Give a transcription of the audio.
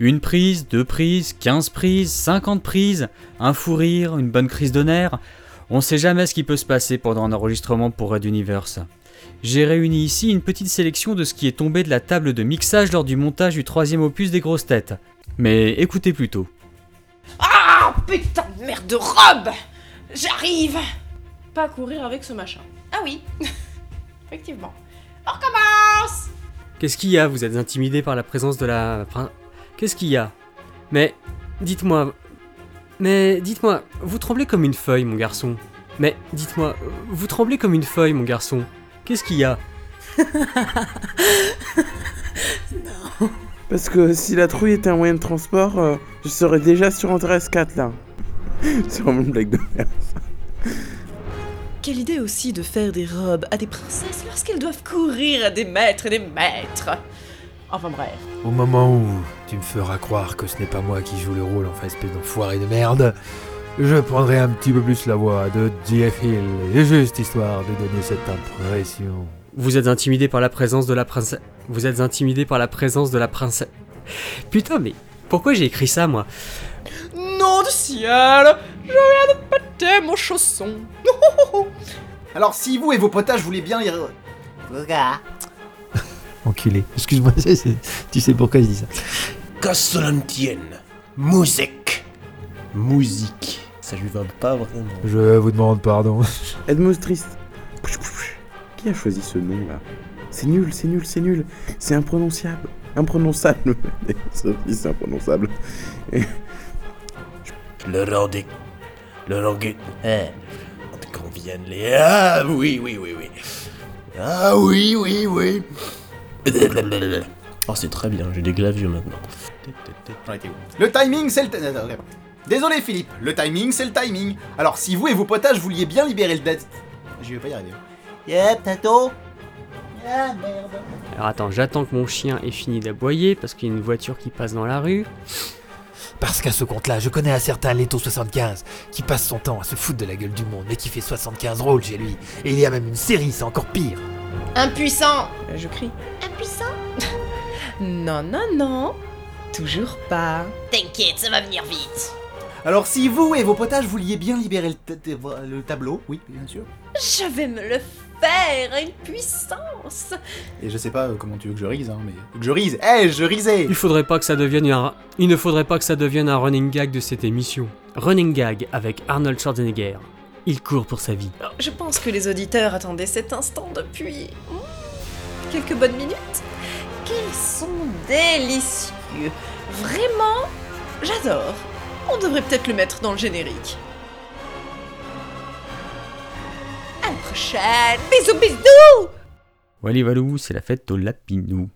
Une prise, deux prises, 15 prises, 50 prises, un fou rire, une bonne crise de nerfs. On sait jamais ce qui peut se passer pendant un enregistrement pour Red Universe. J'ai réuni ici une petite sélection de ce qui est tombé de la table de mixage lors du montage du troisième opus des grosses têtes. Mais écoutez plutôt. Ah putain de merde de robe J'arrive Pas courir avec ce machin. Ah oui, effectivement. On recommence Qu'est-ce qu'il y a? Vous êtes intimidé par la présence de la... Qu'est-ce qu'il y a? Mais, dites-moi... Mais, dites-moi, vous tremblez comme une feuille, mon garçon. Mais, dites-moi, vous tremblez comme une feuille, mon garçon. Qu'est-ce qu'il y a? Parce que si la trouille était un moyen de transport, euh, je serais déjà sur Andreas 4 là. C'est vraiment une blague de merde. Quelle idée aussi de faire des robes à des princesses lorsqu'elles doivent courir à des maîtres et des maîtres. Enfin bref. Au moment où tu me feras croire que ce n'est pas moi qui joue le rôle, enfin espèce d'enfoiré de merde, je prendrai un petit peu plus la voix de Jeff Hill, juste histoire de donner cette impression. Vous êtes intimidé par la présence de la princesse... Vous êtes intimidé par la présence de la princesse... Putain, mais pourquoi j'ai écrit ça, moi? Nom du ciel Je viens de péter mon chausson Alors si vous et vos potages voulez bien les... Enculé. Excuse-moi, tu sais pourquoi je dis ça. Qu'à cela ne tienne. Musique. Musique. Ça lui va pas vraiment. Je vous demande pardon. Edmund Trist. Qui a choisi ce nom là C'est nul, c'est nul, c'est nul. C'est imprononçable. Imprononçable. Sophie, c'est imprononçable. Le rendez... Le rendez... Eh. Qu'on vienne les... Ah oui, oui, oui, oui. Ah oui, oui, oui. Oh, c'est très bien, j'ai des glavieux maintenant. Le timing, c'est le... Désolé Philippe, le timing, c'est le timing. Alors si vous et vos potages vouliez bien libérer le... date- J'y vais pas y arriver. Yep, tato. Ah merde. Alors attends, j'attends que mon chien ait fini d'aboyer parce qu'il y a une voiture qui passe dans la rue. Parce qu'à ce compte-là, je connais un certain Leto 75 qui passe son temps à se foutre de la gueule du monde, mais qui fait 75 rôles chez lui. Et il y a même une série, c'est encore pire. Impuissant Je crie. Impuissant? Non, non, non. Toujours pas. T'inquiète, ça va venir vite Alors si vous et vos potages vouliez bien libérer le, le tableau, oui, bien sûr. Je vais me le faire une puissance Et je sais pas euh, comment tu veux que je rise, hein, mais... Que je rise Eh, je risais Il faudrait pas que ça devienne un... Il ne faudrait pas que ça devienne un running gag de cette émission. Running gag avec Arnold Schwarzenegger. Il court pour sa vie. Je pense que les auditeurs attendaient cet instant depuis... hmm, quelques bonnes minutes. Qu'ils sont délicieux. Vraiment, j'adore. On devrait peut-être le mettre dans le générique. À la prochaine Bisous, bisous Wally Walou, c'est la fête au Lapinou.